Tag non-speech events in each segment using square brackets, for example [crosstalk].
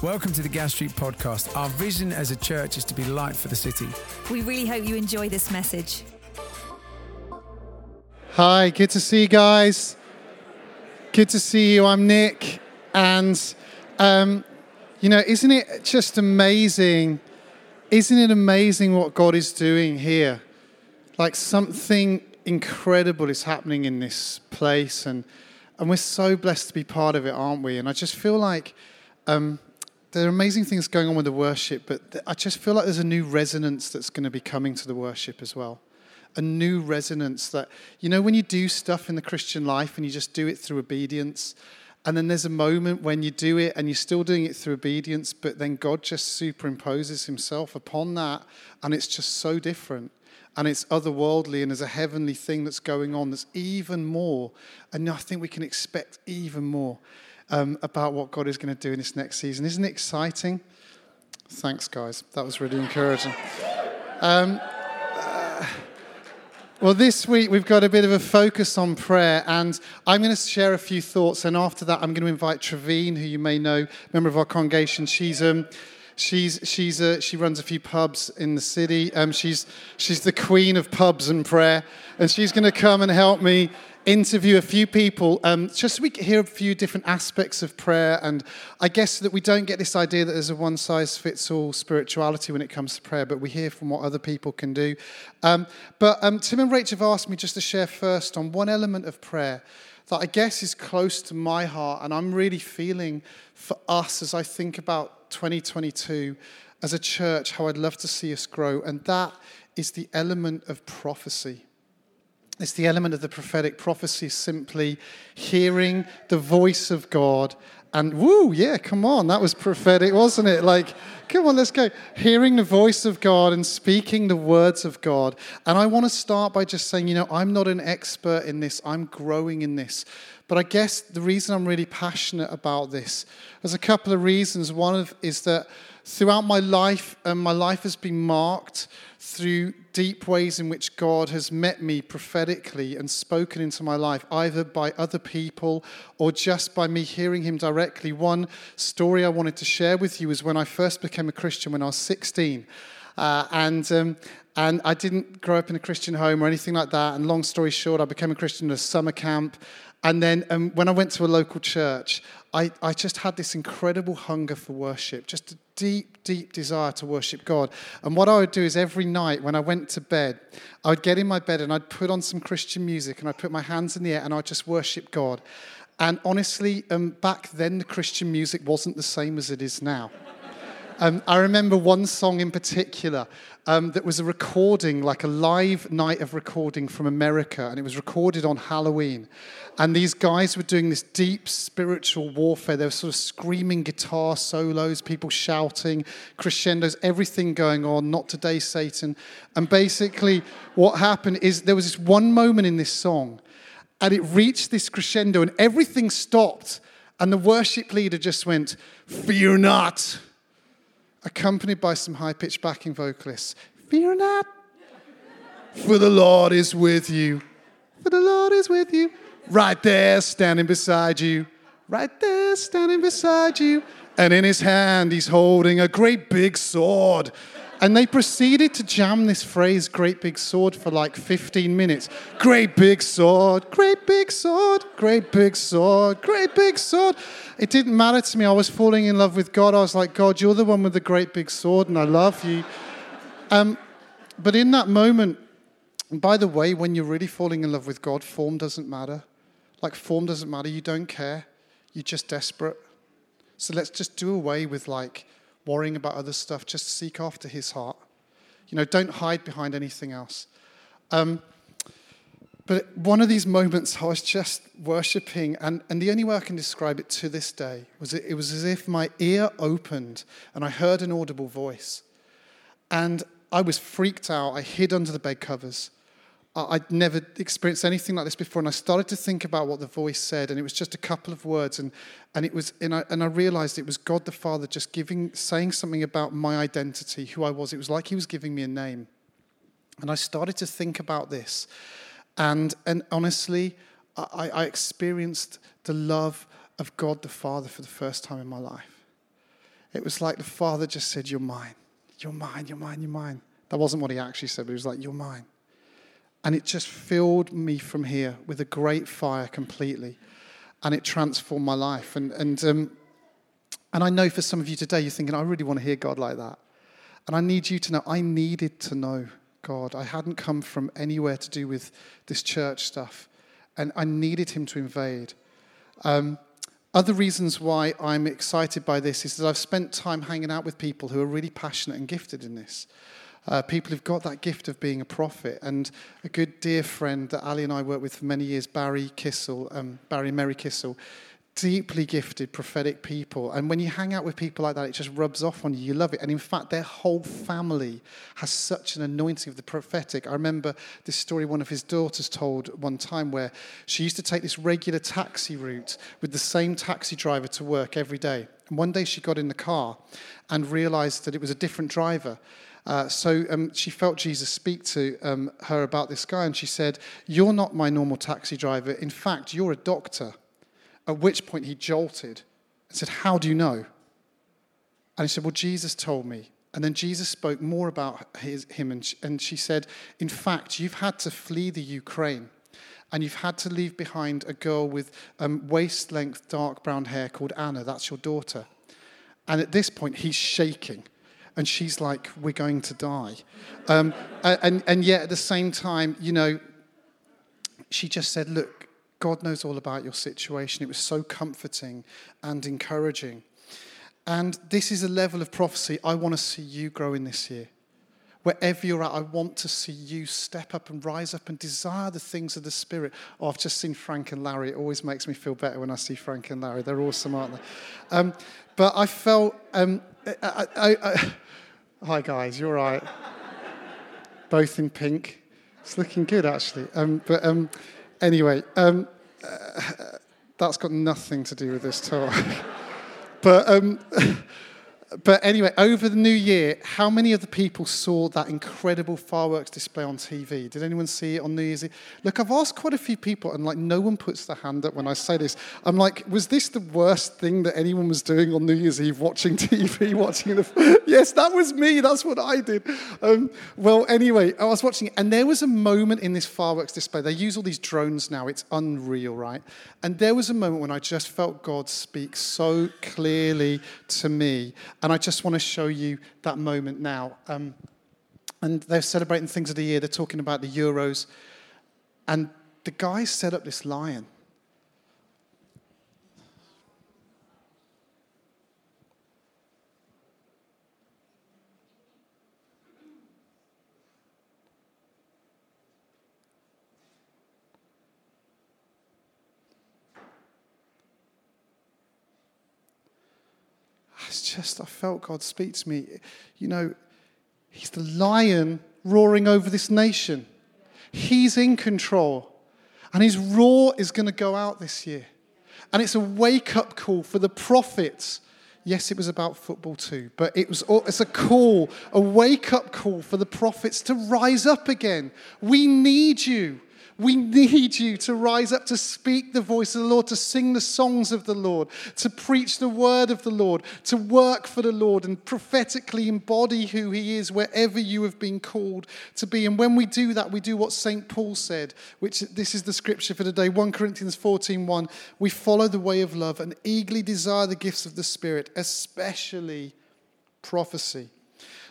Welcome to the Gas Street Podcast. Our vision as a church is to be light for the city. We really hope you enjoy this message. Hi, good to see you guys. Good to see you. I'm Nick. And, um, you know, isn't it just amazing? Isn't it amazing what God is doing here? Like something incredible is happening in this place. And, and we're so blessed to be part of it, aren't we? And I just feel like. Um, there are amazing things going on with the worship, but I just feel like there's a new resonance that's going to be coming to the worship as well. A new resonance that, you know, when you do stuff in the Christian life and you just do it through obedience, and then there's a moment when you do it and you're still doing it through obedience, but then God just superimposes himself upon that, and it's just so different. And it's otherworldly, and there's a heavenly thing that's going on that's even more. And I think we can expect even more um, about what God is going to do in this next season. Isn't it exciting? Thanks, guys. That was really encouraging. Um, uh, well, this week we've got a bit of a focus on prayer, and I'm going to share a few thoughts. And after that, I'm going to invite Traveen, who you may know, member of our congregation. She's um, she's she's a, she runs a few pubs in the city. Um, she's she's the queen of pubs and prayer, and she's going to come and help me interview a few people um, just so we can hear a few different aspects of prayer. And I guess that we don't get this idea that there's a one size fits all spirituality when it comes to prayer, but we hear from what other people can do. Um, but um, Tim and Rachel have asked me just to share first on one element of prayer that I guess is close to my heart, and I'm really feeling for us as I think about 2022 as a church, how I'd love to see us grow, and that is the element of prophecy. It's the element of the prophetic prophecy, simply hearing the voice of God. And woo, yeah, come on, that was prophetic, wasn't it? Like, come on, let's go. Hearing the voice of God and speaking the words of God. And I want to start by just saying, you know, I'm not an expert in this, I'm growing in this. But I guess the reason I'm really passionate about this, there's a couple of reasons. One of, is that throughout my life, um, my life has been marked through deep ways in which God has met me prophetically and spoken into my life, either by other people or just by me hearing Him directly. One story I wanted to share with you is when I first became a Christian when I was 16. Uh, and um, and I didn't grow up in a Christian home or anything like that. And long story short, I became a Christian at a summer camp. And then um, when I went to a local church, I, I just had this incredible hunger for worship, just a deep, deep desire to worship God. And what I would do is every night when I went to bed, I would get in my bed and I'd put on some Christian music and I'd put my hands in the air and I'd just worship God. And honestly, um, back then the Christian music wasn't the same as it is now. Um, I remember one song in particular um, that was a recording, like a live night of recording from America, and it was recorded on Halloween. And these guys were doing this deep spiritual warfare. They were sort of screaming guitar solos, people shouting, crescendos, everything going on. Not today, Satan. And basically, what happened is there was this one moment in this song, and it reached this crescendo, and everything stopped. And the worship leader just went, Fear not accompanied by some high pitched backing vocalists. Fear not, for the Lord is with you. For the Lord is with you. Right there, standing beside you. Right there, standing beside you. And in his hand, he's holding a great big sword. And they proceeded to jam this phrase, great big sword, for like 15 minutes. Great big sword, great big sword, great big sword, great big sword. It didn't matter to me. I was falling in love with God. I was like, God, you're the one with the great big sword, and I love you. Um, but in that moment, by the way, when you're really falling in love with God, form doesn't matter. Like, form doesn't matter. You don't care. You're just desperate. So let's just do away with like, worrying about other stuff. Just seek after his heart. You know, don't hide behind anything else. Um, but one of these moments, I was just worshiping, and, and the only way I can describe it to this day was it, it was as if my ear opened and I heard an audible voice. And I was freaked out. I hid under the bed covers. I'd never experienced anything like this before, and I started to think about what the voice said, and it was just a couple of words, and, and it was, and I, and I realized it was God the Father just giving, saying something about my identity, who I was. It was like He was giving me a name, and I started to think about this, and and honestly, I, I experienced the love of God the Father for the first time in my life. It was like the Father just said, You're mine. You're mine. You're mine. You're mine. That wasn't what he actually said, but he was like, You're mine. And it just filled me from here with a great fire completely. And it transformed my life. And, and, um, and I know for some of you today, you're thinking, I really want to hear God like that. And I need you to know, I needed to know God. I hadn't come from anywhere to do with this church stuff. And I needed Him to invade. Um, other reasons why I'm excited by this is that I've spent time hanging out with people who are really passionate and gifted in this. Uh, people who've got that gift of being a prophet. And a good dear friend that Ali and I worked with for many years, Barry Kissell, um, Barry Merry Kissell, deeply gifted prophetic people. And when you hang out with people like that, it just rubs off on you. You love it. And in fact, their whole family has such an anointing of the prophetic. I remember this story one of his daughters told one time where she used to take this regular taxi route with the same taxi driver to work every day. And one day she got in the car and realized that it was a different driver. Uh, so um, she felt Jesus speak to um, her about this guy, and she said, You're not my normal taxi driver. In fact, you're a doctor. At which point he jolted and said, How do you know? And he said, Well, Jesus told me. And then Jesus spoke more about his, him, and she, and she said, In fact, you've had to flee the Ukraine and you've had to leave behind a girl with um, waist length dark brown hair called Anna. That's your daughter. And at this point, he's shaking. And she's like, We're going to die. Um, and, and yet, at the same time, you know, she just said, Look, God knows all about your situation. It was so comforting and encouraging. And this is a level of prophecy I want to see you grow in this year. Wherever you're at, I want to see you step up and rise up and desire the things of the Spirit. Oh, I've just seen Frank and Larry. It always makes me feel better when I see Frank and Larry. They're awesome, aren't they? Um, but I felt. Um, I, I, hi, guys. You're right. Both in pink. It's looking good, actually. Um, but um, Anyway, um, uh, that's got nothing to do with this talk. [laughs] but um, [laughs] but anyway, over the new year, how many of the people saw that incredible fireworks display on TV? Did anyone see it on New Year's Eve? Look, I've asked quite a few people, and like no one puts their hand up when I say this. I'm like, was this the worst thing that anyone was doing on New Year's Eve? Watching [laughs] TV, watching the. [laughs] yes, that was me. That's what I did. Um, well, anyway, I was watching it, and there was a moment in this fireworks display. They use all these drones now. It's unreal, right? And there was a moment when I just felt God speak so clearly to me and I just want to show you that moment now. Um, and they're celebrating things of the year. They're talking about the Euros. And the guys set up this lion. It's just, I felt God speak to me. You know, He's the lion roaring over this nation. He's in control. And His roar is going to go out this year. And it's a wake up call for the prophets. Yes, it was about football too, but it was oh, it's a call, a wake up call for the prophets to rise up again. We need you. We need you to rise up to speak the voice of the Lord, to sing the songs of the Lord, to preach the word of the Lord, to work for the Lord and prophetically embody who He is wherever you have been called to be. And when we do that, we do what St. Paul said, which this is the scripture for today 1 Corinthians 14 1. We follow the way of love and eagerly desire the gifts of the Spirit, especially prophecy.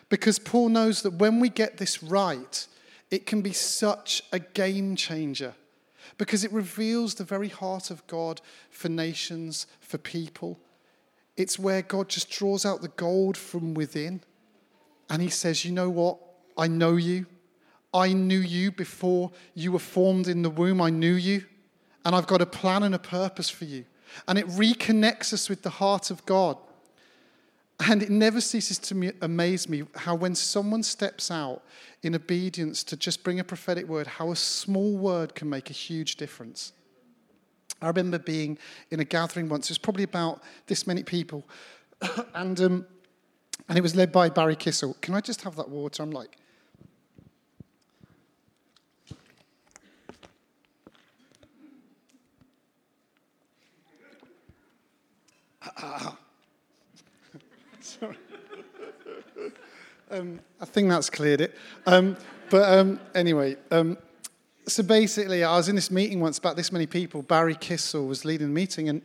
Because Paul knows that when we get this right, it can be such a game changer because it reveals the very heart of God for nations, for people. It's where God just draws out the gold from within and He says, You know what? I know you. I knew you before you were formed in the womb. I knew you. And I've got a plan and a purpose for you. And it reconnects us with the heart of God. And it never ceases to amaze me how, when someone steps out in obedience to just bring a prophetic word, how a small word can make a huge difference. I remember being in a gathering once, it was probably about this many people, [coughs] and, um, and it was led by Barry Kissell. Can I just have that water? I'm like, [laughs] Um, I think that's cleared it. Um, but um, anyway, um, so basically, I was in this meeting once about this many people. Barry Kissell was leading the meeting, and,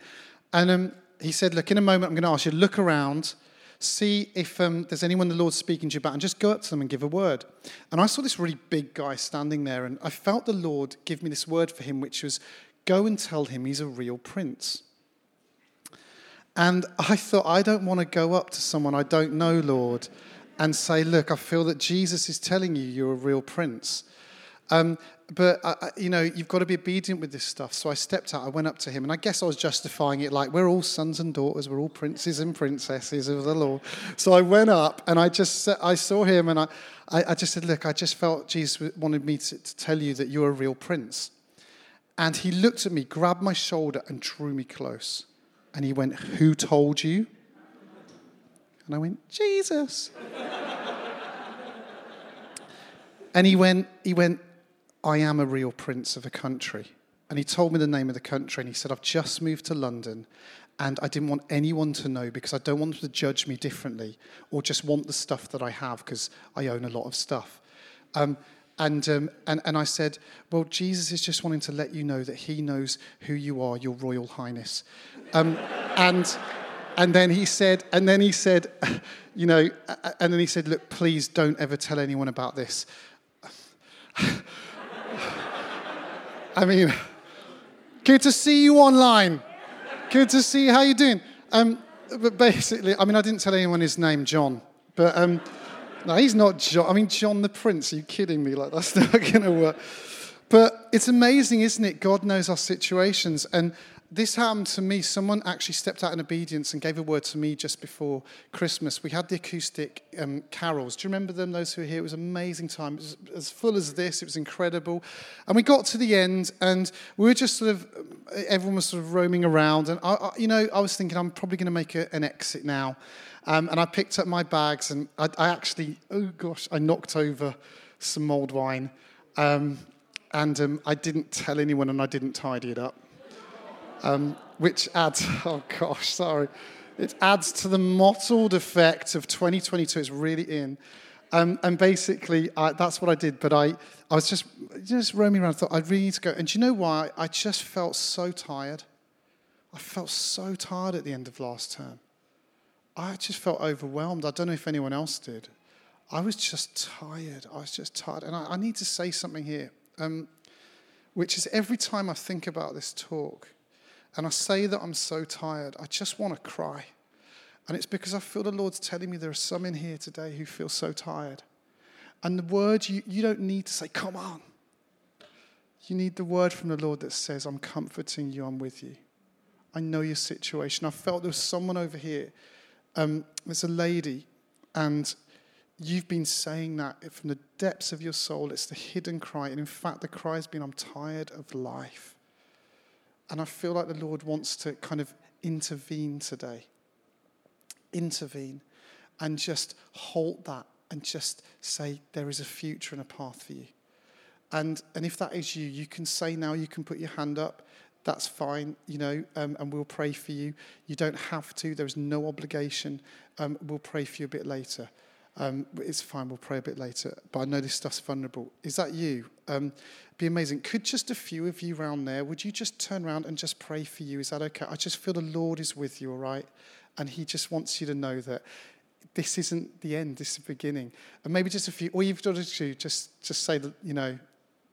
and um, he said, Look, in a moment, I'm going to ask you to look around, see if um, there's anyone the Lord's speaking to you about, and just go up to them and give a word. And I saw this really big guy standing there, and I felt the Lord give me this word for him, which was, Go and tell him he's a real prince. And I thought, I don't want to go up to someone I don't know, Lord and say, Look, I feel that Jesus is telling you you're a real prince. Um, but, uh, you know, you've got to be obedient with this stuff. So I stepped out, I went up to him, and I guess I was justifying it like, we're all sons and daughters, we're all princes and princesses of the Lord. So I went up and I just, I saw him and I, I, just said, Look, I just felt Jesus wanted me to, to tell you that you're a real prince. And he looked at me, grabbed my shoulder, and drew me close. And he went, Who told you? And I went, Jesus. and he went, he went, I am a real prince of a country. And he told me the name of the country, and he said, I've just moved to London, and I didn't want anyone to know because I don't want them to judge me differently or just want the stuff that I have because I own a lot of stuff. Um, and, um, and, and I said, Well, Jesus is just wanting to let you know that he knows who you are, your Royal Highness. Um, and and then he said, and then he said, [laughs] you know, and then he said, look, please don't ever tell anyone about this. [laughs] I mean, good to see you online. Good to see you. How you doing? Um, but basically, I mean, I didn't tell anyone his name, John. But um, no, he's not John. I mean, John the Prince. Are you kidding me? Like that's [laughs] not going to work. But it's amazing, isn't it? God knows our situations, and this happened to me. Someone actually stepped out in obedience and gave a word to me just before Christmas. We had the acoustic um, carols. Do you remember them, those who were here? It was an amazing time. It was as full as this. It was incredible. And we got to the end, and we were just sort of, everyone was sort of roaming around. And, I, I you know, I was thinking, I'm probably going to make a, an exit now. Um, and I picked up my bags, and I, I, actually, oh gosh, I knocked over some mulled wine. Um, and um, I didn't tell anyone, and I didn't tidy it up um, which adds, [laughs] oh gosh, sorry, it adds to the mottled effect of 2022. It's really in. Um, and basically, I, that's what I did. But I, I was just, just roaming around. I thought, I really need to go. And do you know why? I just felt so tired. I felt so tired at the end of last term. I just felt overwhelmed. I don't know if anyone else did. I was just tired. I was just tired. And I, I need to say something here, um, which is every time I think about this talk, and I say that I'm so tired, I just want to cry. And it's because I feel the Lord's telling me there are some in here today who feel so tired. And the word, you, you don't need to say, come on. You need the word from the Lord that says, I'm comforting you, I'm with you. I know your situation. I felt there was someone over here. Um, there's a lady, and you've been saying that from the depths of your soul. It's the hidden cry. And in fact, the cry has been, I'm tired of life. And I feel like the Lord wants to kind of intervene today. Intervene and just halt that and just say, there is a future and a path for you. And, and if that is you, you can say now, you can put your hand up. That's fine, you know, um, and we'll pray for you. You don't have to, there is no obligation. Um, we'll pray for you a bit later. Um, it's fine, we'll pray a bit later. But I know this stuff's vulnerable. Is that you? Um, be amazing. Could just a few of you around there, would you just turn around and just pray for you? Is that okay? I just feel the Lord is with you, all right? And He just wants you to know that this isn't the end, this is the beginning. And maybe just a few, all you've got to just, just say that, you know,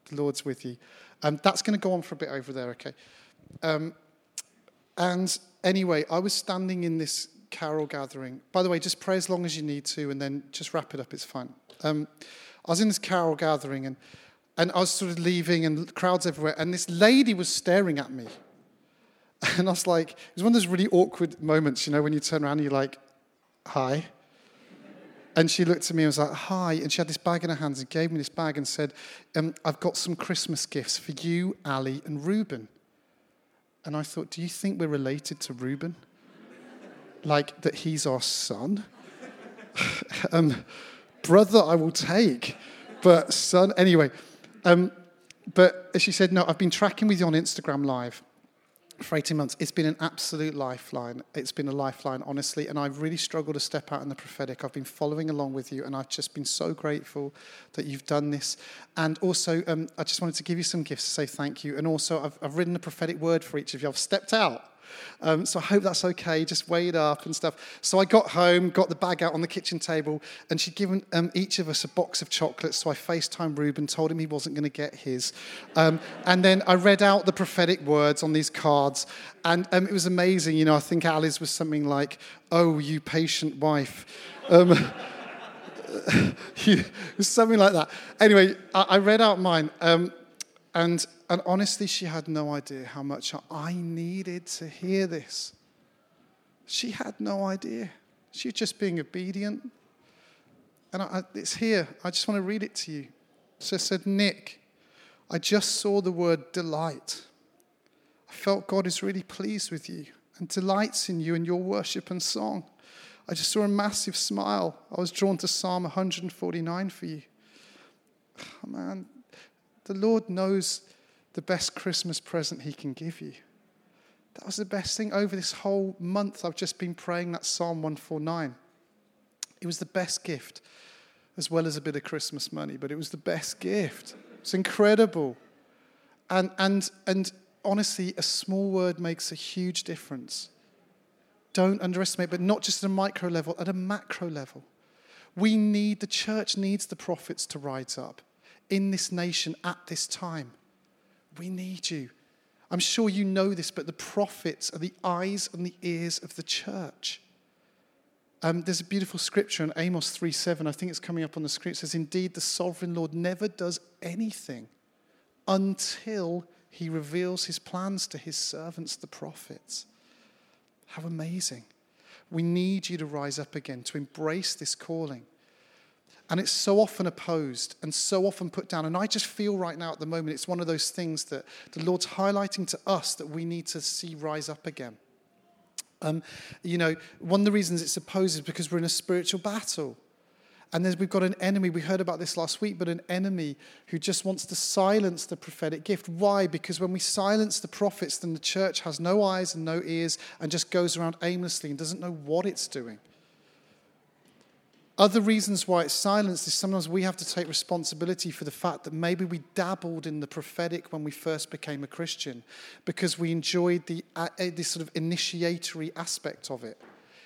the Lord's with you. Um, that's going to go on for a bit over there, okay? Um, and anyway, I was standing in this carol gathering. By the way, just pray as long as you need to and then just wrap it up, it's fine. Um, I was in this carol gathering and, and I was sort of leaving and crowds everywhere, and this lady was staring at me. [laughs] And I was like, it was one of those really awkward moments, you know, when you turn around and you're like, hi. And she looked at me and was like, hi. And she had this bag in her hands and gave me this bag and said, um, I've got some Christmas gifts for you, Ali, and Reuben. And I thought, do you think we're related to Reuben? like that he's our son. [laughs] um, brother, I will take, but son, anyway. Um, but she said, no, I've been tracking with you on Instagram Live. For 18 months. It's been an absolute lifeline. It's been a lifeline, honestly. And I've really struggled to step out in the prophetic. I've been following along with you, and I've just been so grateful that you've done this. And also, um, I just wanted to give you some gifts to say thank you. And also, I've, I've written a prophetic word for each of you. I've stepped out um, so I hope that's okay. Just weigh it up and stuff. So I got home, got the bag out on the kitchen table, and she'd given um, each of us a box of chocolates. So I FaceTimed Reuben, told him he wasn't going to get his. Um, and then I read out the prophetic words on these cards. And um, it was amazing. You know, I think Ali's was something like, Oh, you patient wife. Um, [laughs] something like that. Anyway, I, I read out mine. Um, and, and honestly, she had no idea how much I needed to hear this. She had no idea. She was just being obedient. And I, it's here. I just want to read it to you. So I said, Nick, I just saw the word delight. I felt God is really pleased with you and delights in you and your worship and song. I just saw a massive smile. I was drawn to Psalm 149 for you. Oh, [sighs] man, the Lord knows the best Christmas present He can give you. That was the best thing over this whole month. I've just been praying that Psalm 149. It was the best gift, as well as a bit of Christmas money, but it was the best gift. It's incredible. And, and, and honestly, a small word makes a huge difference. Don't underestimate, but not just at a micro level, at a macro level. We need, the church needs the prophets to rise up in this nation at this time. We need you. I'm sure you know this, but the prophets are the eyes and the ears of the church. Um, there's a beautiful scripture in Amos 3:7. I think it's coming up on the screen. It says, Indeed, the sovereign Lord never does anything until he reveals his plans to his servants, the prophets. How amazing. We need you to rise up again, to embrace this calling. And it's so often opposed and so often put down. And I just feel right now at the moment it's one of those things that the Lord's highlighting to us that we need to see rise up again. Um, you know, one of the reasons it's opposed is because we're in a spiritual battle. And we've got an enemy, we heard about this last week, but an enemy who just wants to silence the prophetic gift. Why? Because when we silence the prophets, then the church has no eyes and no ears and just goes around aimlessly and doesn't know what it's doing. Other reasons why it's silenced is sometimes we have to take responsibility for the fact that maybe we dabbled in the prophetic when we first became a Christian because we enjoyed the, uh, this sort of initiatory aspect of it.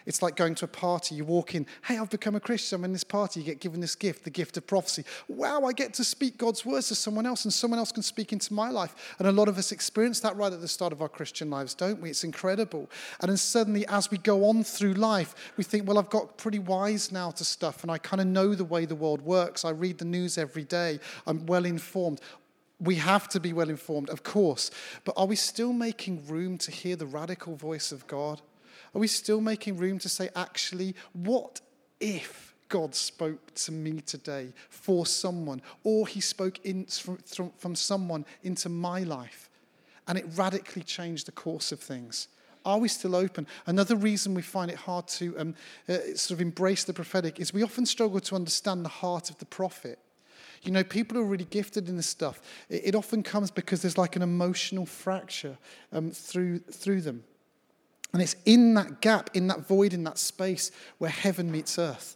It's like going to a party. You walk in, hey, I've become a Christian. I'm in this party. You get given this gift, the gift of prophecy. Wow, I get to speak God's words to someone else, and someone else can speak into my life. And a lot of us experience that right at the start of our Christian lives, don't we? It's incredible. And then suddenly, as we go on through life, we think, well, I've got pretty wise now to stuff, and I kind of know the way the world works. I read the news every day. I'm well informed. We have to be well informed, of course, but are we still making room to hear the radical voice of God? Are we still making room to say, actually, what if God spoke to me today for someone, or he spoke in, from, from someone into my life, and it radically changed the course of things? Are we still open? Another reason we find it hard to um, uh, sort of embrace the prophetic is we often struggle to understand the heart of the prophet. You know, people who are really gifted in this stuff, it, it often comes because there's like an emotional fracture um, through, through them. And it's in that gap, in that void, in that space where heaven meets earth,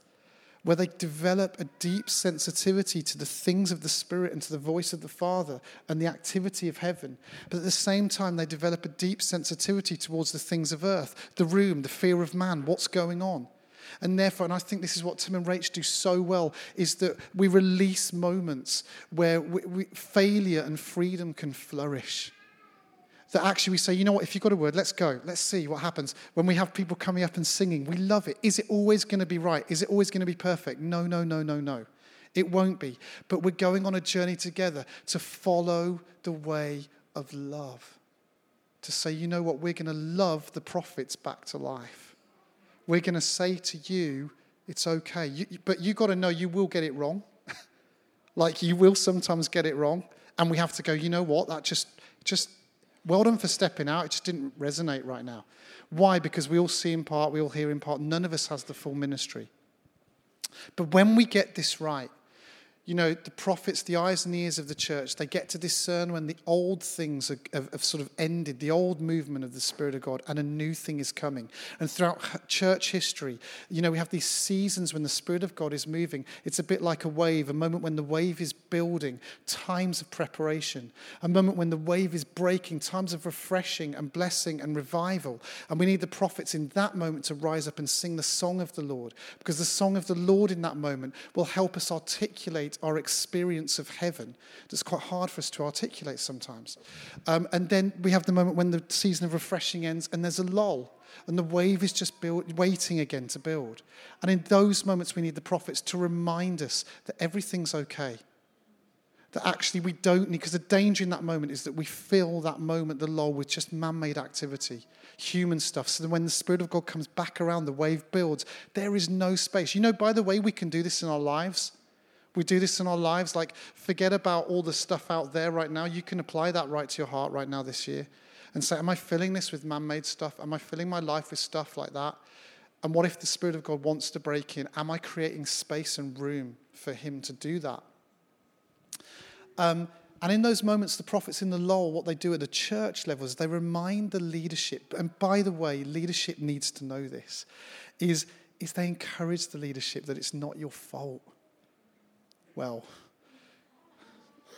where they develop a deep sensitivity to the things of the Spirit and to the voice of the Father and the activity of heaven. But at the same time, they develop a deep sensitivity towards the things of earth, the room, the fear of man, what's going on. And therefore, and I think this is what Tim and Rach do so well, is that we release moments where we, we, failure and freedom can flourish that actually we say, you know what, if you've got a word, let's go. Let's see what happens. When we have people coming up and singing, we love it. Is it always going to be right? Is it always going to be perfect? No, no, no, no, no. It won't be. But we're going on a journey together to follow the way of love. To say, you know what, we're going to love the prophets back to life. We're going to say to you, it's okay. You, but you've got to know you will get it wrong. [laughs] like you will sometimes get it wrong. And we have to go, you know what, that just, just well done for stepping out. It just didn't resonate right now. Why? Because we all see in part, we all hear in part. None of us has the full ministry. But when we get this right, you know, the prophets, the eyes and ears of the church, they get to discern when the old things are, have, have, sort of ended, the old movement of the Spirit of God, and a new thing is coming. And throughout church history, you know, we have these seasons when the Spirit of God is moving. It's a bit like a wave, a moment when the wave is building, times of preparation, a moment when the wave is breaking, times of refreshing and blessing and revival. And we need the prophets in that moment to rise up and sing the song of the Lord, because the song of the Lord in that moment will help us articulate our experience of heaven that's quite hard for us to articulate sometimes. Um, and then we have the moment when the season of refreshing ends and there's a lull and the wave is just build, waiting again to build. And in those moments, we need the prophets to remind us that everything's okay. That actually we don't need, because the danger in that moment is that we fill that moment, the lull, with just man made activity, human stuff. So that when the Spirit of God comes back around, the wave builds, there is no space. You know, by the way, we can do this in our lives. We do this in our lives. Like, forget about all the stuff out there right now. You can apply that right to your heart right now this year and say, Am I filling this with man made stuff? Am I filling my life with stuff like that? And what if the Spirit of God wants to break in? Am I creating space and room for Him to do that? Um, and in those moments, the prophets in the lull, what they do at the church level is they remind the leadership, and by the way, leadership needs to know this, is, is they encourage the leadership that it's not your fault well,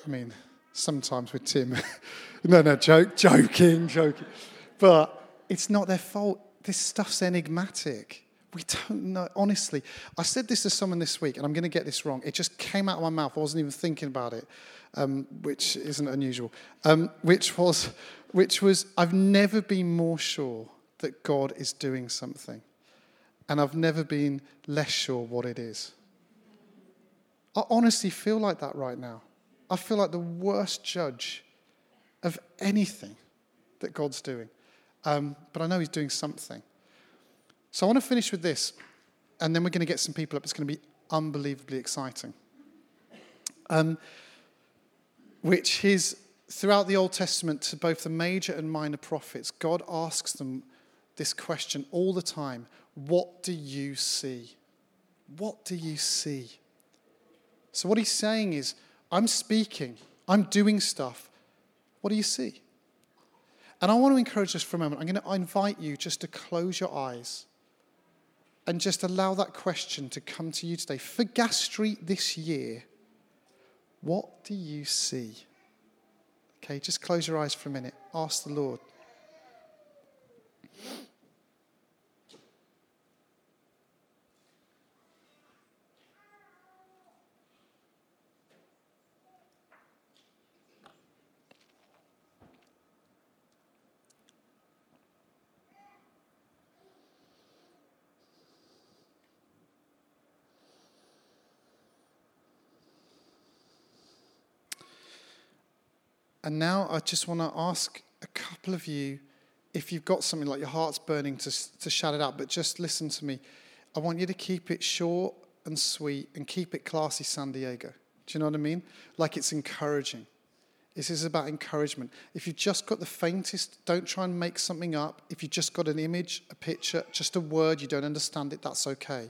I mean, sometimes with Tim. [laughs] no, no, joke, joking, joking. But it's not their fault. This stuff's enigmatic. We don't know. Honestly, I said this to someone this week, and I'm going to get this wrong. It just came out of my mouth. I wasn't even thinking about it, um, which isn't unusual. Um, which was, which was, I've never been more sure that God is doing something, and I've never been less sure what it is. I honestly feel like that right now. I feel like the worst judge of anything that God's doing. Um, but I know He's doing something. So I want to finish with this, and then we're going to get some people up. It's going to be unbelievably exciting. Um, which is throughout the Old Testament to both the major and minor prophets, God asks them this question all the time What do you see? What do you see? So, what he's saying is, I'm speaking, I'm doing stuff. What do you see? And I want to encourage us for a moment. I'm going to invite you just to close your eyes and just allow that question to come to you today. For Gas Street this year, what do you see? Okay, just close your eyes for a minute. Ask the Lord. And now I just want to ask a couple of you if you've got something like your heart's burning to, to shout it out, but just listen to me. I want you to keep it short and sweet and keep it classy, San Diego. Do you know what I mean? Like it's encouraging. This is about encouragement. If you've just got the faintest, don't try and make something up. If you've just got an image, a picture, just a word, you don't understand it, that's okay.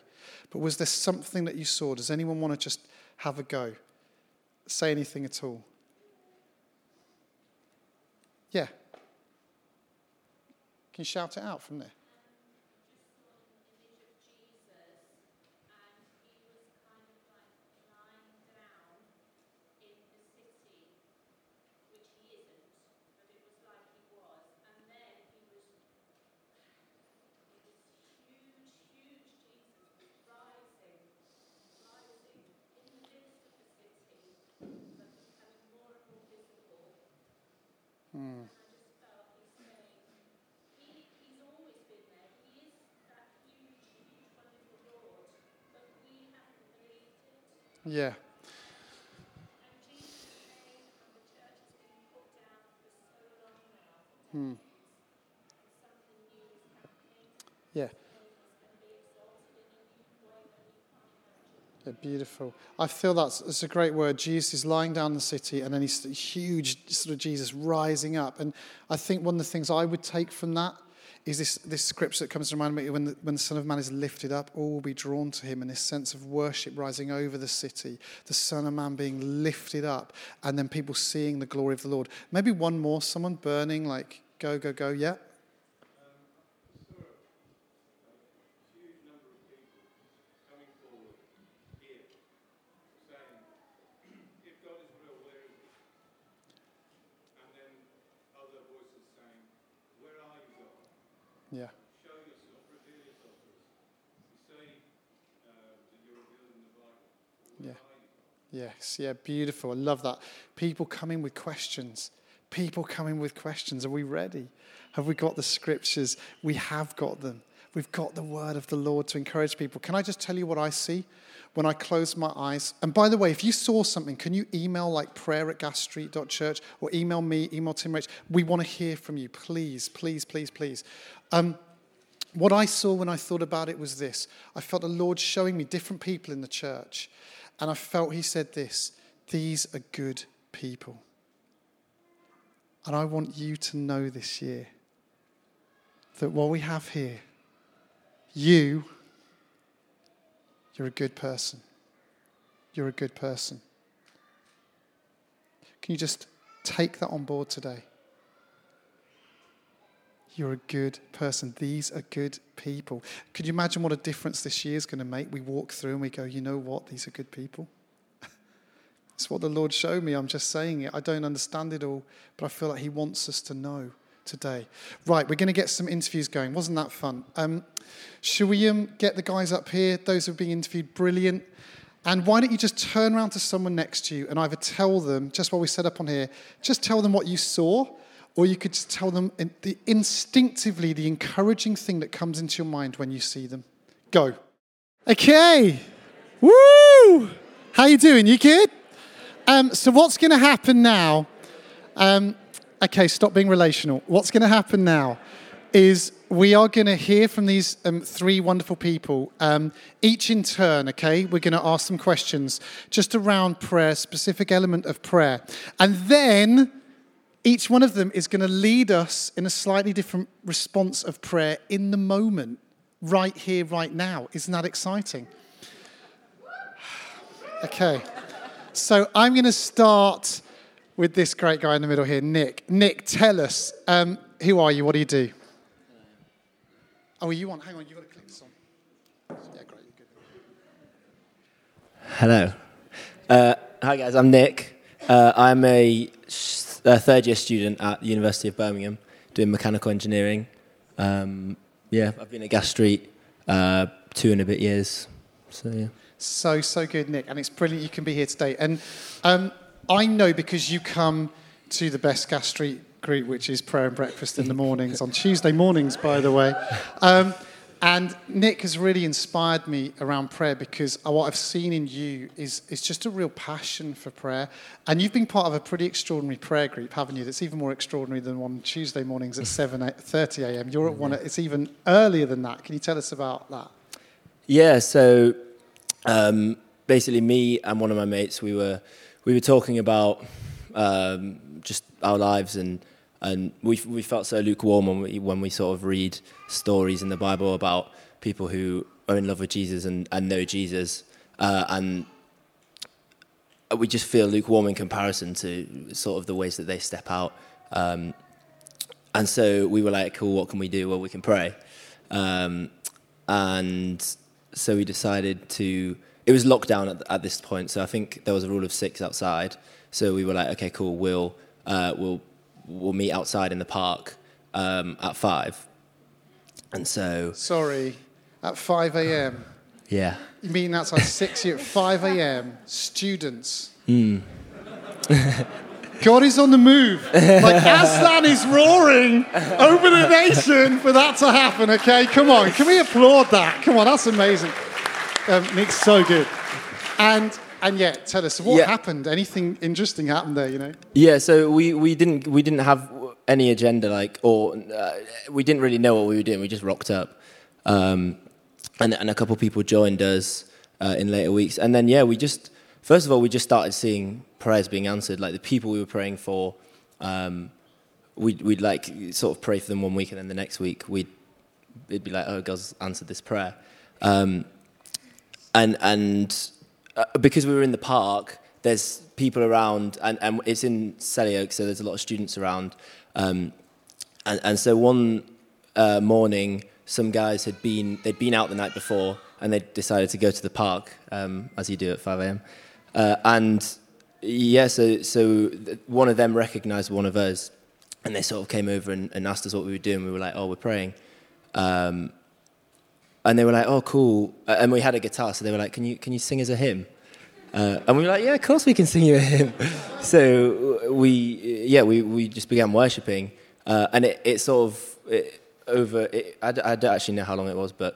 But was there something that you saw? Does anyone want to just have a go? Say anything at all? Yeah. Can you shout it out from there? Yeah. Hmm. Yeah. Yeah, beautiful. I feel that's, that's a great word. Jesus is lying down in the city, and then he's huge, sort of Jesus rising up. And I think one of the things I would take from that is this, this scripture that comes to mind me when the, when the Son of Man is lifted up, all will be drawn to him, and this sense of worship rising over the city, the Son of Man being lifted up, and then people seeing the glory of the Lord. Maybe one more, someone burning, like, go, go, go? Yeah. Show yourself, reveal yourself to us. You say uh, that you're revealed in the Bible. Where Yeah. are you? Yes, yeah, beautiful. I love that. People coming with questions. People coming with questions. Are we ready? Have we got the scriptures? We have got them. We've got the word of the Lord to encourage people. Can I just tell you what I see when I close my eyes? And by the way, if you saw something, can you email like prayer at gasstreet.church or email me, email Tim Rich? We want to hear from you. Please, please, please, please. Um, what I saw when I thought about it was this I felt the Lord showing me different people in the church, and I felt He said this These are good people. And I want you to know this year that what we have here, you, you're a good person. You're a good person. Can you just take that on board today? You're a good person. These are good people. Could you imagine what a difference this year is going to make? We walk through and we go, you know what? These are good people. [laughs] it's what the Lord showed me. I'm just saying it. I don't understand it all, but I feel like He wants us to know today. Right, we're going to get some interviews going. Wasn't that fun? Um, should we um, get the guys up here? Those who are being interviewed, brilliant. And why don't you just turn around to someone next to you and either tell them, just while we set up on here, just tell them what you saw, or you could just tell them the, instinctively the encouraging thing that comes into your mind when you see them. Go. Okay. Woo! How you doing? You good? Um, so what's going to happen now? Um, okay, stop being relational. What's going to happen now is we are going to hear from these um, three wonderful people, um, each in turn, okay? We're going to ask them questions just around prayer, specific element of prayer. And then each one of them is going to lead us in a slightly different response of prayer in the moment, right here, right now. Isn't that exciting? [sighs] Okay. So I'm going to start with this great guy in the middle here, Nick. Nick, tell us, um, who are you? What do you do? Oh, you want? Hang on, you've got to click this on. Yeah, great. Good. Hello. Uh, hi, guys. I'm Nick. Uh, I'm a, a third year student at the University of Birmingham doing mechanical engineering. Um, yeah, I've been at Gas Street uh, two and a bit years. So, yeah. So, so good, Nick. And it's brilliant you can be here today. And um, I know because you come to the best gas street group, which is prayer and breakfast in the mornings, on Tuesday mornings, by the way. Um, and Nick has really inspired me around prayer because what I've seen in you is, is just a real passion for prayer. And you've been part of a pretty extraordinary prayer group, haven't you? That's even more extraordinary than one Tuesday mornings at [laughs] 7.30 a.m. You're at one, it's even earlier than that. Can you tell us about that? Yeah, so um, basically, me and one of my mates, we were we were talking about um, just our lives, and and we we felt so lukewarm when we when we sort of read stories in the Bible about people who are in love with Jesus and, and know Jesus, uh, and we just feel lukewarm in comparison to sort of the ways that they step out. Um, and so we were like, cool, what can we do? Well, we can pray. Um, and so we decided to, it was lockdown at, at this point. So I think there was a rule of six outside. So we were like, okay, cool, we'll, uh, we'll, we'll meet outside in the park um, at five. And so, Sorry, at 5 a.m. yeah. You mean that's like 6 at [laughs] 5 a.m. Students. [laughs] God is on the move. Like [laughs] Aslan is roaring over the nation for that to happen, okay? Come on, can we applaud that? Come on, that's amazing. Um, Nick's so good. And and yet, tell us what Yeah. happened. Anything interesting happened there? You know. Yeah, so we, we didn't we didn't have any agenda like or uh, we didn't really know what we were doing. We just rocked up, um, and and a couple of people joined us uh, in later weeks, and then yeah, we just first of all we just started seeing prayers being answered. Like the people we were praying for, um, we'd, we'd like sort of pray for them one week, and then the next week we'd it'd be like, oh, God's answered this prayer. Um, and and uh, because we were in the park, there's people around, and, and it's in Selly so there's a lot of students around. Um, and, and so one uh, morning, some guys had been they'd been out the night before, and they decided to go to the park, um, as you do at 5 a.m. Uh, and yeah, so so one of them recognised one of us, and they sort of came over and, and asked us what we were doing. We were like, "Oh, we're praying." Um, and they were like, "Oh, cool!" Uh, and we had a guitar, so they were like, "Can you can you sing us a hymn?" Uh, and we were like, "Yeah, of course we can sing you a hymn." [laughs] so we yeah we we just began worshiping, uh, and it, it sort of it, over. It, I, I don't actually know how long it was, but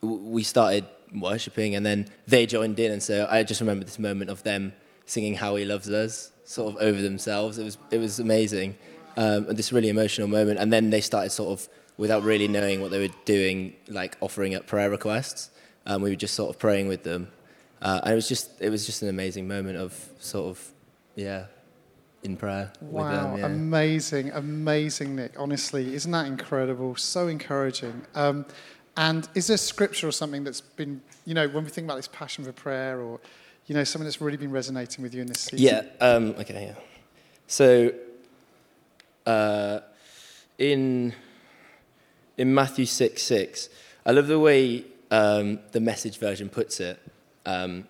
we started worshiping, and then they joined in, and so I just remember this moment of them singing "How He Loves Us" sort of over themselves. It was it was amazing, um, and this really emotional moment. And then they started sort of without really knowing what they were doing, like offering up prayer requests. Um, we were just sort of praying with them, uh, and it was just it was just an amazing moment of sort of yeah, in prayer with Wow, them. Yeah. amazing, amazing, Nick. Honestly, isn't that incredible? So encouraging. Um, and is there scripture or something that's been, you know, when we think about this passion for prayer or, you know, something that's really been resonating with you in this season? Yeah. Um, okay. Yeah. So, uh, in in Matthew six six, I love the way um, the Message version puts it, um,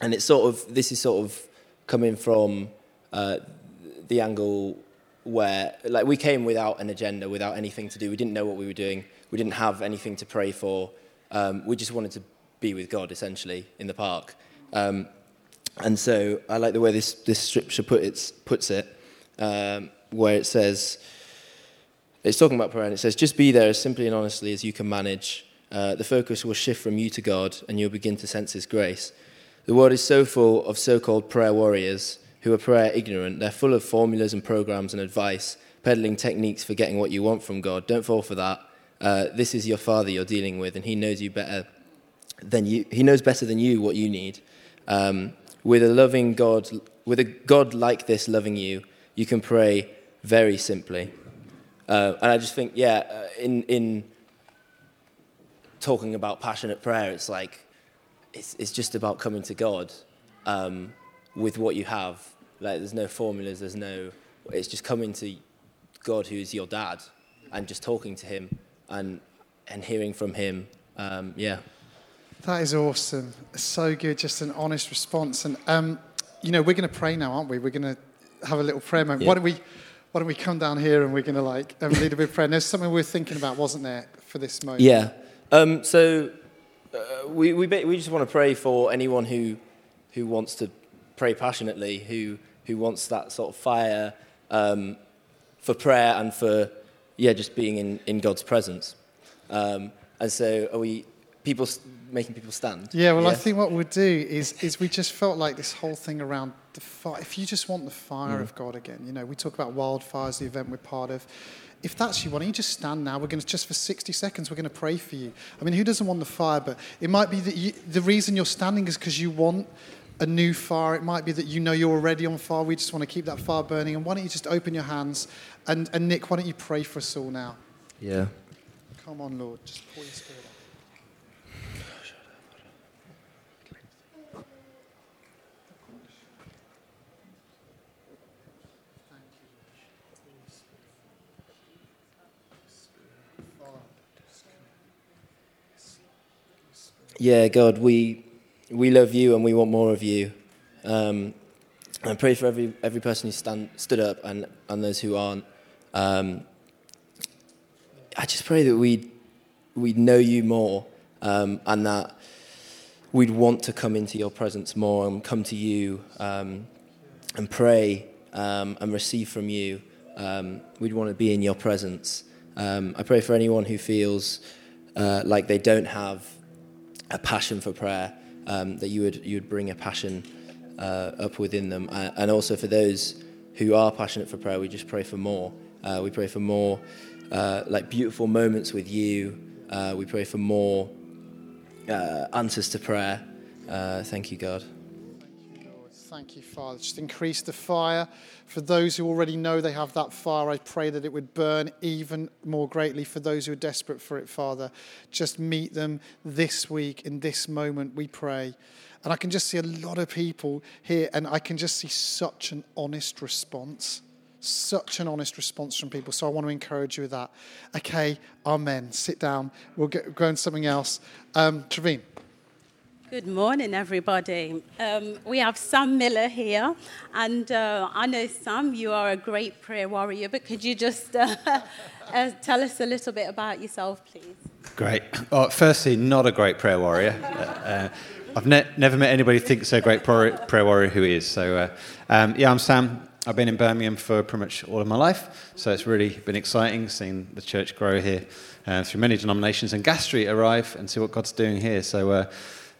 and it's sort of this is sort of coming from uh, the angle where like we came without an agenda, without anything to do. We didn't know what we were doing. We didn't have anything to pray for. Um, we just wanted to be with God essentially in the park. Um, and so I like the way this, this scripture put puts it, um, where it says, it's talking about prayer, and it says, just be there as simply and honestly as you can manage. Uh, the focus will shift from you to God, and you'll begin to sense His grace. The world is so full of so called prayer warriors who are prayer ignorant. They're full of formulas and programs and advice, peddling techniques for getting what you want from God. Don't fall for that. Uh, this is your Father you're dealing with, and He knows you better than you. He knows better than you what you need. Um, with a loving God, with a God like this loving you, you can pray very simply. Uh, and I just think, yeah, uh, in in talking about passionate prayer, it's like it's it's just about coming to God um, with what you have. Like there's no formulas, there's no. It's just coming to God, who is your dad, and just talking to Him and and hearing from Him. Um, yeah. That is awesome. So good. Just an honest response. And, um, you know, we're going to pray now, aren't we? We're going to have a little prayer moment. Yeah. Why don't we? Why don't we come down here and we're going to like um, lead a bit of prayer? And there's something we were thinking about, wasn't there, for this moment? Yeah. Um, so uh, we, we, we just want to pray for anyone who, who wants to pray passionately, who, who wants that sort of fire um, for prayer and for, yeah, just being in, in God's presence. Um, and so are we people making people stand? Yeah, well, I think what we'll do is, is we just felt like this whole thing around the fire. If you just want the fire Mm. of God again, you know, we talk about wildfires, the event we're part of. If that's you, why don't you just stand now? We're going to, just for 60 seconds, we're going to pray for you. I mean, who doesn't want the fire? But it might be that you, the reason you're standing is because you want a new fire. It might be that you know you're already on fire. We just want to keep that fire burning. And why don't you just open your hands? And, and Nick, why don't you pray for us all now? Yeah. Come on, Lord. Just pour your spirit out. Yeah, God, we, we love you and we want more of you. Um, I pray for every, every person who stand, stood up and, and those who aren't. Um, I just pray that we'd, we'd know you more um, and that we'd want to come into your presence more and come to you um, and pray um, and receive from you. Um, we'd want to be in your presence. Um, I pray for anyone who feels uh, like they don't have a passion for prayer, um, that you would, you would bring a passion uh, up within them. Uh, and also for those who are passionate for prayer, we just pray for more. Uh, we pray for more uh, like beautiful moments with you. Uh, we pray for more uh, answers to prayer. Thank you, God. Thank you, Father. Just increase the fire. For those who already know they have that fire, I pray that it would burn even more greatly. For those who are desperate for it, Father, just meet them this week, in this moment, we pray. And I can just see a lot of people here, and I can just see such an honest response. Such an honest response from people. So I want to encourage you with that. Okay, amen. Sit down. We'll get, go on something else. Um. Good morning, everybody. Um, we have Sam Miller here, and uh, I know Sam, you are a great prayer warrior. But could you just uh, [laughs] uh, tell us a little bit about yourself, please? Great. Well, firstly, not a great prayer warrior. Uh, I've ne- never met anybody who thinks they're a great prayer, prayer warrior who is. So, uh, um, yeah, I'm Sam. I've been in Birmingham for pretty much all of my life, so it's really been exciting seeing the church grow here uh, through many denominations and Gas Street arrive and see what God's doing here. So uh,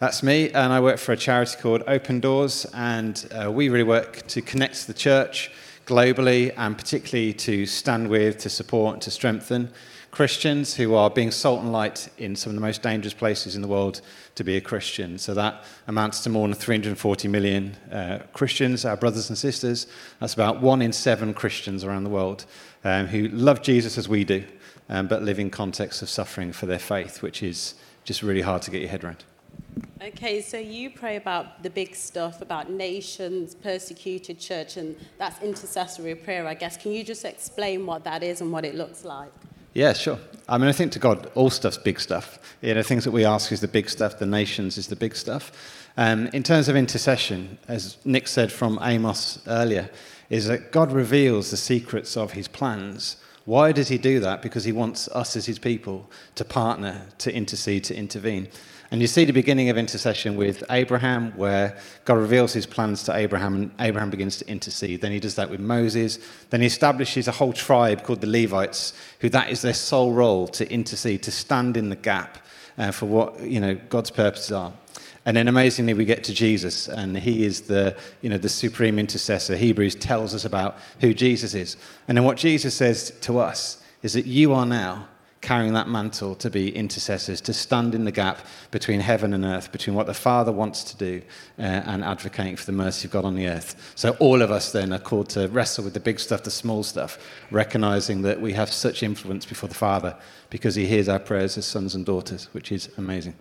that's me, and I work for a charity called Open Doors, and uh, we really work to connect the church globally and particularly to stand with, to support, to strengthen Christians who are being salt and light in some of the most dangerous places in the world to be a Christian. So that amounts to more than 340 million uh, Christians, our brothers and sisters. That's about one in seven Christians around the world um, who love Jesus as we do, um, but live in contexts of suffering for their faith, which is just really hard to get your head around. Okay, so you pray about the big stuff, about nations, persecuted church, and that's intercessory prayer, I guess. Can you just explain what that is and what it looks like? Yeah, sure. I mean, I think to God, all stuff's big stuff. You know, things that we ask is the big stuff, the nations is the big stuff. Um, in terms of intercession, as Nick said from Amos earlier, is that God reveals the secrets of his plans. Why does he do that? Because he wants us as his people to partner, to intercede, to intervene. And you see the beginning of intercession with Abraham, where God reveals his plans to Abraham, and Abraham begins to intercede. Then he does that with Moses. Then he establishes a whole tribe called the Levites, who that is their sole role to intercede, to stand in the gap uh, for what you know God's purposes are. And then amazingly, we get to Jesus, and he is the, you know, the supreme intercessor. Hebrews tells us about who Jesus is. And then what Jesus says to us is that you are now carrying that mantle to be intercessors, to stand in the gap between heaven and earth, between what the Father wants to do uh, and advocating for the mercy of God on the earth. So, all of us then are called to wrestle with the big stuff, the small stuff, recognizing that we have such influence before the Father because He hears our prayers as sons and daughters, which is amazing.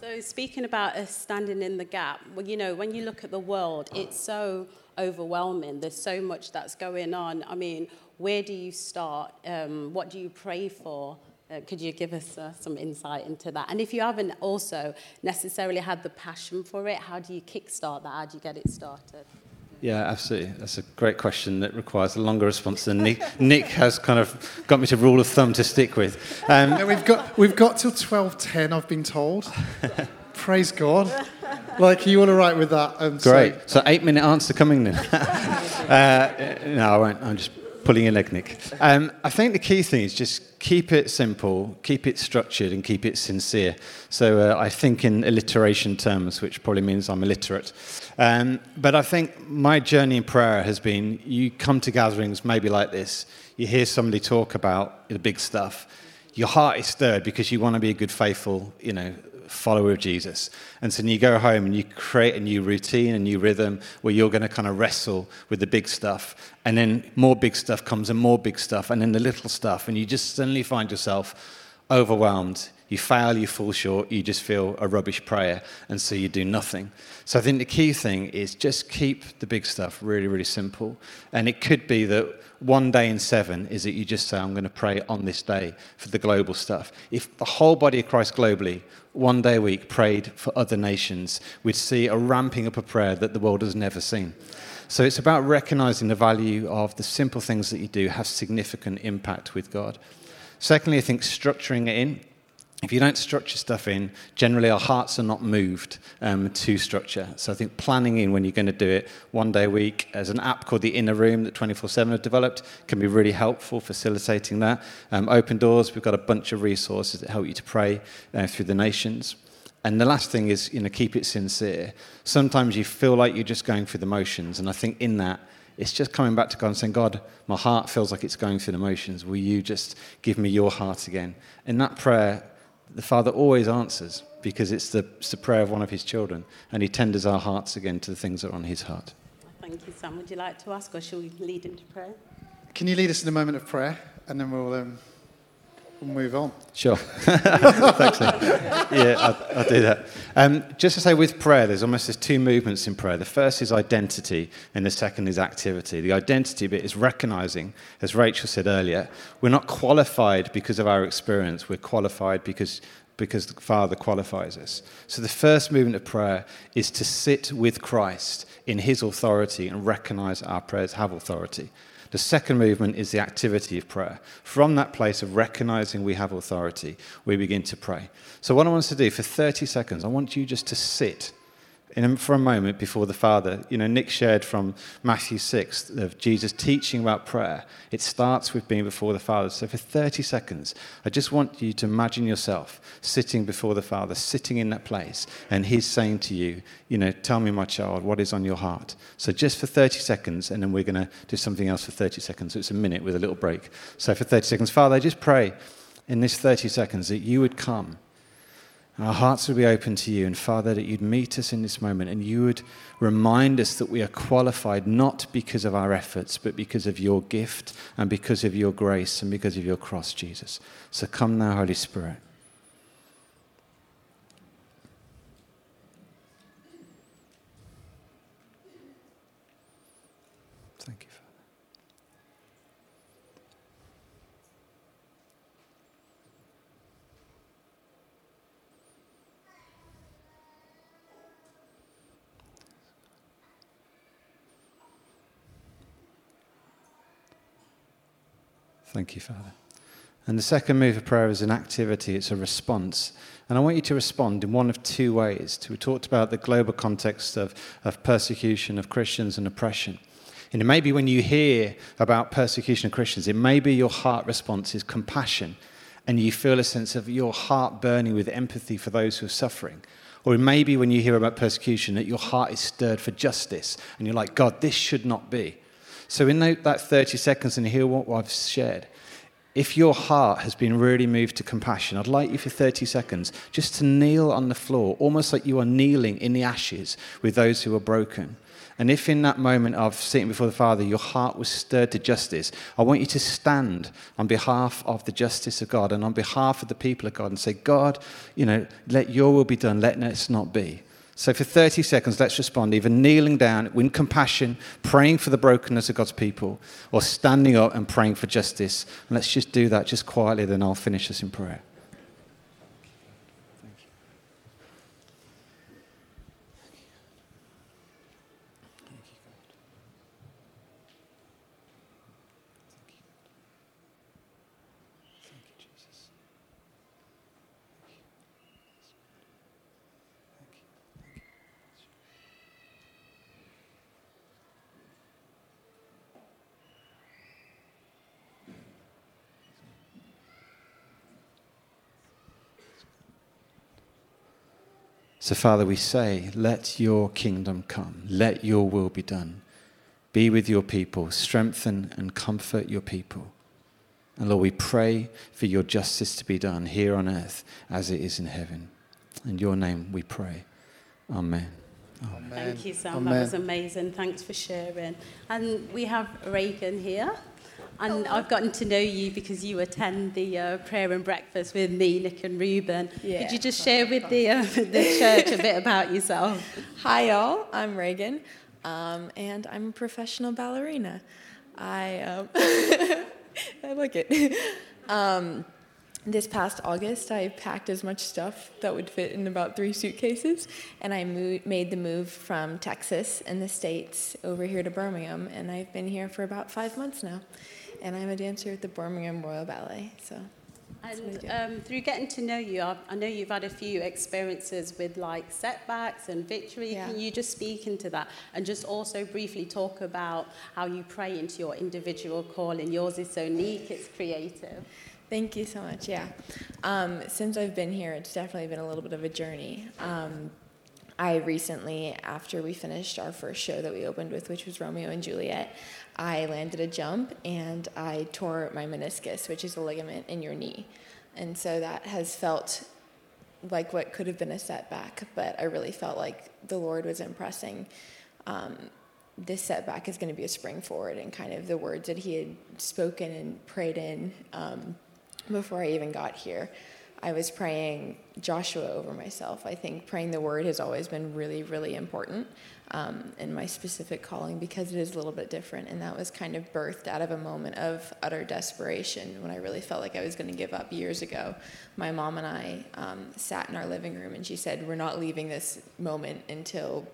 So, speaking about us standing in the gap, well, you know, when you look at the world, it's so overwhelming. There's so much that's going on. I mean, where do you start? Um, what do you pray for? Uh, could you give us uh, some insight into that? And if you haven't also necessarily had the passion for it, how do you kickstart that? How do you get it started? Yeah, absolutely. That's a great question that requires a longer response than Nick, [laughs] Nick has kind of got me to rule of thumb to stick with. Um, no, we've got we've got till twelve ten. I've been told. [laughs] Praise God. Like, are you all right with that? Um, great. So, so, eight minute answer coming then. [laughs] uh, no, I won't. I'm just pulling your leg, Nick. Um, I think the key thing is just keep it simple, keep it structured, and keep it sincere. So uh, I think in alliteration terms, which probably means I'm illiterate. Um, but I think my journey in prayer has been you come to gatherings maybe like this, you hear somebody talk about the big stuff. Your heart is stirred because you want to be a good, faithful, you know, follower of Jesus. And so you go home and you create a new routine, a new rhythm where you're going to kind of wrestle with the big stuff. And then more big stuff comes and more big stuff, and then the little stuff. And you just suddenly find yourself overwhelmed. You fail, you fall short, you just feel a rubbish prayer, and so you do nothing. So I think the key thing is just keep the big stuff really, really simple. And it could be that one day in seven is that you just say, I'm going to pray on this day for the global stuff. If the whole body of Christ globally, one day a week, prayed for other nations, we'd see a ramping up of prayer that the world has never seen. So it's about recognizing the value of the simple things that you do have significant impact with God. Secondly, I think structuring it in if you don't structure stuff in, generally our hearts are not moved um, to structure. So I think planning in when you're going to do it one day a week, as an app called the Inner Room that 24 7 have developed, can be really helpful facilitating that. Um, open Doors, we've got a bunch of resources that help you to pray uh, through the nations. And the last thing is, you know, keep it sincere. Sometimes you feel like you're just going through the motions, and I think in that, it's just coming back to God and saying, God, my heart feels like it's going through the motions. Will you just give me your heart again? In that prayer, the Father always answers because it's the, it's the prayer of one of his children, and he tenders our hearts again to the things that are on his heart. Thank you, Sam. Would you like to ask, or shall we lead into prayer? Can you lead us in a moment of prayer, and then we'll, um, we'll move on. Sure. [laughs] Thanks. Yeah, I'll, I'll do that. Um, just to say, with prayer, there's almost there's two movements in prayer. The first is identity, and the second is activity. The identity bit is recognizing, as Rachel said earlier, we're not qualified because of our experience. We're qualified because because the Father qualifies us. So the first movement of prayer is to sit with Christ in His authority and recognize our prayers have authority. The second movement is the activity of prayer. From that place of recognizing we have authority, we begin to pray. So, what I want us to do for 30 seconds, I want you just to sit in, for a moment before the Father. You know, Nick shared from Matthew 6 of Jesus teaching about prayer. It starts with being before the Father. So for 30 seconds, I just want you to imagine yourself sitting before the Father, sitting in that place, and He's saying to you, you know, tell me, my child, what is on your heart. So just for 30 seconds, and then we're going to do something else for 30 seconds. So it's a minute with a little break. So for 30 seconds, Father, I just pray in this 30 seconds that you would come our hearts would be open to you. And Father, that you'd meet us in this moment and you would remind us that we are qualified not because of our efforts, but because of your gift and because of your grace and because of your cross, Jesus. So come now, Holy Spirit. Thank you, Father. Thank you, Father. And the second move of prayer is an activity, it's a response. And I want you to respond in one of two ways. We talked about the global context of, of persecution of Christians and oppression. And it may be when you hear about persecution of Christians, it may be your heart response is compassion, and you feel a sense of your heart burning with empathy for those who are suffering. Or it may be when you hear about persecution that your heart is stirred for justice, and you're like, God, this should not be. So, in that 30 seconds and hear what I've shared, if your heart has been really moved to compassion, I'd like you for 30 seconds just to kneel on the floor, almost like you are kneeling in the ashes with those who are broken. And if in that moment of sitting before the Father, your heart was stirred to justice, I want you to stand on behalf of the justice of God and on behalf of the people of God and say, God, you know, let your will be done, let us not be. So, for 30 seconds, let's respond either kneeling down in compassion, praying for the brokenness of God's people, or standing up and praying for justice. And let's just do that just quietly, then I'll finish us in prayer. So, Father, we say, let your kingdom come, let your will be done. Be with your people, strengthen and comfort your people. And Lord, we pray for your justice to be done here on earth as it is in heaven. In your name we pray. Amen. Amen. Thank you, Sam. Amen. That was amazing. Thanks for sharing. And we have Reagan here. And I've gotten to know you because you attend the uh, prayer and breakfast with me, Nick, and Reuben. Yeah. Could you just share with the, uh, the church a bit about [laughs] yourself? Hi, y'all. I'm Reagan, um, and I'm a professional ballerina. I, um, [laughs] I like it. [laughs] Um, this past August, I packed as much stuff that would fit in about three suitcases, and I moved, made the move from Texas in the States over here to Birmingham, and I've been here for about five months now. And I'm a dancer at the Birmingham Royal Ballet, so. that's what I And um, through getting to know you, I, I know you've had a few experiences with like setbacks and victory. Yeah. Can you just speak into that and just also briefly talk about how you pray into your individual calling? Yours is so unique, it's creative. Thank you so much. Yeah. Um, since I've been here, it's definitely been a little bit of a journey. Um, I recently, after we finished our first show that we opened with, which was Romeo and Juliet, I landed a jump and I tore my meniscus, which is a ligament in your knee. And so that has felt like what could have been a setback, but I really felt like the Lord was impressing um, this setback is going to be a spring forward and kind of the words that he had spoken and prayed in um, before I even got here. I was praying Joshua over myself. I think praying the word has always been really, really important um, in my specific calling because it is a little bit different. And that was kind of birthed out of a moment of utter desperation when I really felt like I was going to give up years ago. My mom and I um, sat in our living room and she said, We're not leaving this moment until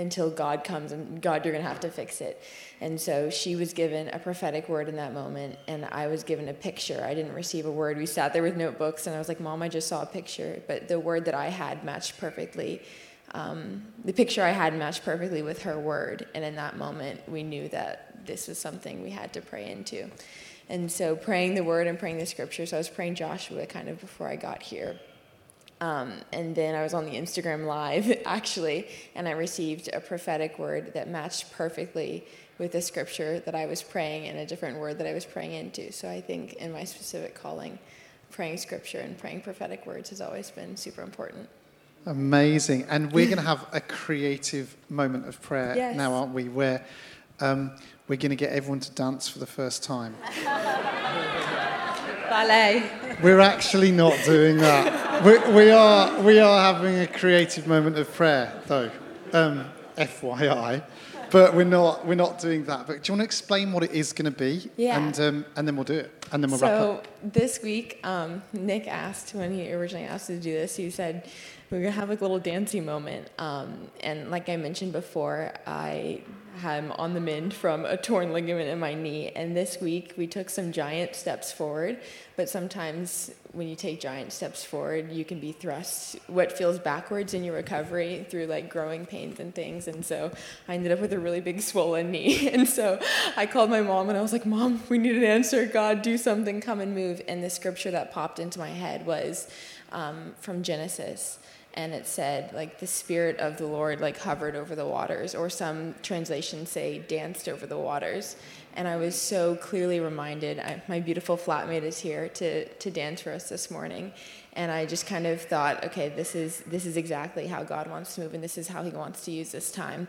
until God comes and God, you're going to have to fix it. And so she was given a prophetic word in that moment, and I was given a picture. I didn't receive a word. We sat there with notebooks, and I was like, Mom, I just saw a picture. But the word that I had matched perfectly. Um, the picture I had matched perfectly with her word. And in that moment, we knew that this was something we had to pray into. And so praying the word and praying the scriptures, I was praying Joshua kind of before I got here. Um, and then I was on the Instagram live [laughs] actually, and I received a prophetic word that matched perfectly with the scripture that I was praying and a different word that I was praying into. So I think in my specific calling, praying scripture and praying prophetic words has always been super important. Amazing. And we're going [laughs] to have a creative moment of prayer Yes. now, aren't we? Where um, we're going to get everyone to dance for the first time. [laughs] Ballet. We're actually not doing that. We, we, are, we are having a creative moment of prayer, though. Um, FYI. But we're not, we're not doing that. But do you want to explain what it is going to be? Yeah. And, um, and then we'll do it. And then we'll wrap so up. So this week, um, Nick asked when he originally asked to do this. He said we're gonna have like a little dancing moment. Um, and like I mentioned before, I am on the mend from a torn ligament in my knee. And this week we took some giant steps forward. But sometimes when you take giant steps forward, you can be thrust what feels backwards in your recovery through like growing pains and things. And so I ended up with a really big swollen knee. [laughs] And so I called my mom and I was like, Mom, we need an answer. God, do something, come and move. And the scripture that popped into my head was um, from Genesis. And it said, like, the Spirit of the Lord, like, hovered over the waters, or some translations say, danced over the waters. And I was so clearly reminded, I, my beautiful flatmate is here to, to dance for us this morning. And I just kind of thought, okay, this is, this is exactly how God wants to move, and this is how He wants to use this time.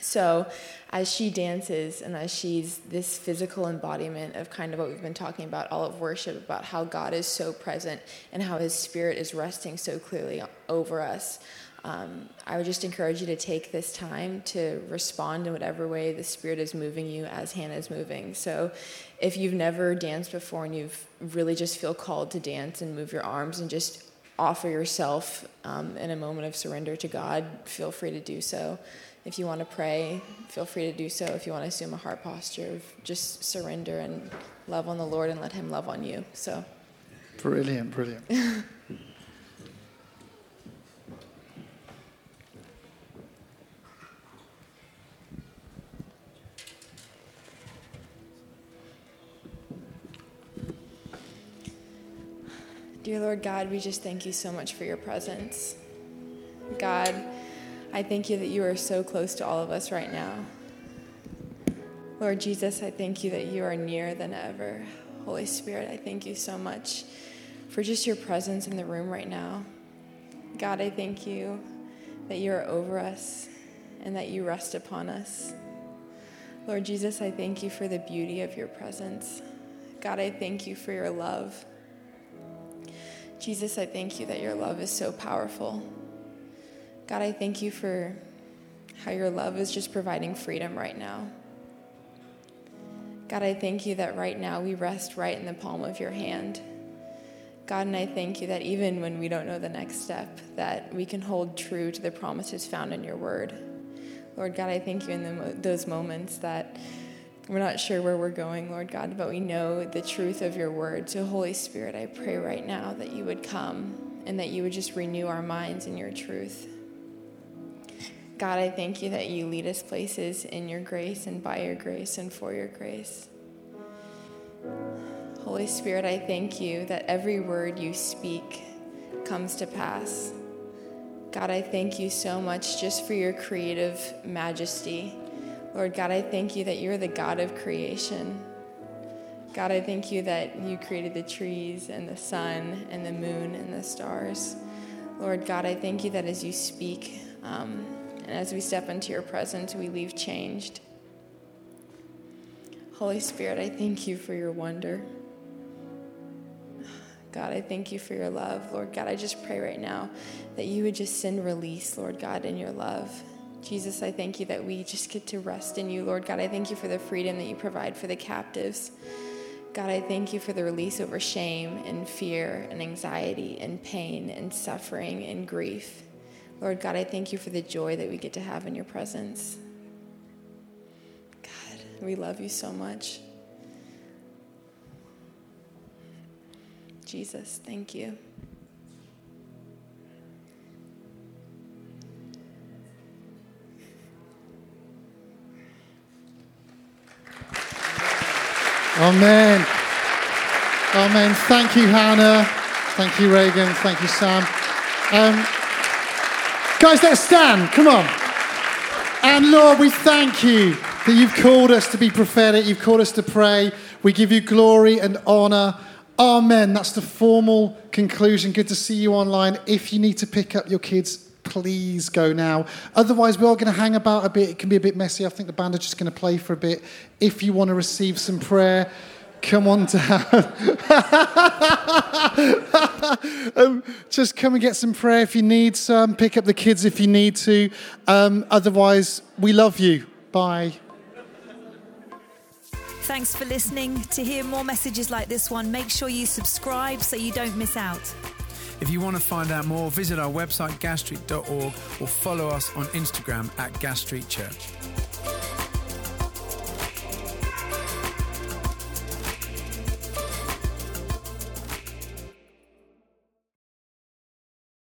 So, as she dances and as she's this physical embodiment of kind of what we've been talking about, all of worship, about how God is so present and how His Spirit is resting so clearly over us, um, I would just encourage you to take this time to respond in whatever way the Spirit is moving you as Hannah is moving. So, if you've never danced before and you've really just feel called to dance and move your arms and just offer yourself um, in a moment of surrender to God, feel free to do so. If you want to pray, feel free to do so. If you want to assume a heart posture of just surrender and love on the Lord and let Him love on you. So, Brilliant, brilliant. [laughs] dear Lord God, we just thank you so much for your presence. God, I thank you that you are so close to all of us right now. Lord Jesus, I thank you that you are nearer than ever. Holy Spirit, I thank you so much for just your presence in the room right now. God, I thank you that you are over us and that you rest upon us. Lord Jesus, I thank you for the beauty of your presence. God, I thank you for your love. Jesus, I thank you that your love is so powerful. God, I thank you for how your love is just providing freedom right now. God, I thank you that right now we rest right in the palm of your hand. God, and I thank you that even when we don't know the next step, that we can hold true to the promises found in your word. Lord God, I thank you in the, those moments that we're not sure where we're going, Lord God, but we know the truth of your word. So, Holy Spirit, I pray right now that you would come and that you would just renew our minds in your truth. God, I thank you that you lead us places in your grace and by your grace and for your grace. Holy Spirit, I thank you that every word you speak comes to pass. God, I thank you so much just for your creative majesty. Lord God, I thank you that you're the God of creation. God, I thank you that you created the trees and the sun and the moon and the stars. Lord God, I thank you that as you speak um, And as we step into your presence, we leave changed. Holy Spirit, I thank you for your wonder. God, I thank you for your love. Lord God, I just pray right now that you would just send release, Lord God, in your love. Jesus, I thank you that we just get to rest in you. Lord God, I thank you for the freedom that you provide for the captives. God, I thank you for the release over shame and fear and anxiety and pain and suffering and grief. Lord God, I thank you for the joy that we get to have in your presence. God, we love you so much. Jesus, thank you. Amen. Amen. Thank you, Hannah. Thank you, Reagan. Thank you, Sam. Um, guys, let's stand. Come on. And Lord, we thank you that you've called us to be prophetic. You've called us to pray. We give you glory and honor. Amen. That's the formal conclusion. Good to see you online. If you need to pick up your kids, please go now. Otherwise, we are going to hang about a bit. It can be a bit messy. I think the band are just going to play for a bit. If you want to receive some prayer, come on down. [laughs] um, just come and get some prayer if you need some. Pick up the kids if you need to. Um, otherwise, we love you. Bye. Thanks for listening. To hear more messages like this one, make sure you subscribe so you don't miss out. If you want to find out more, visit our website, gasstreet.org, or follow us on Instagram at Gas Street Church.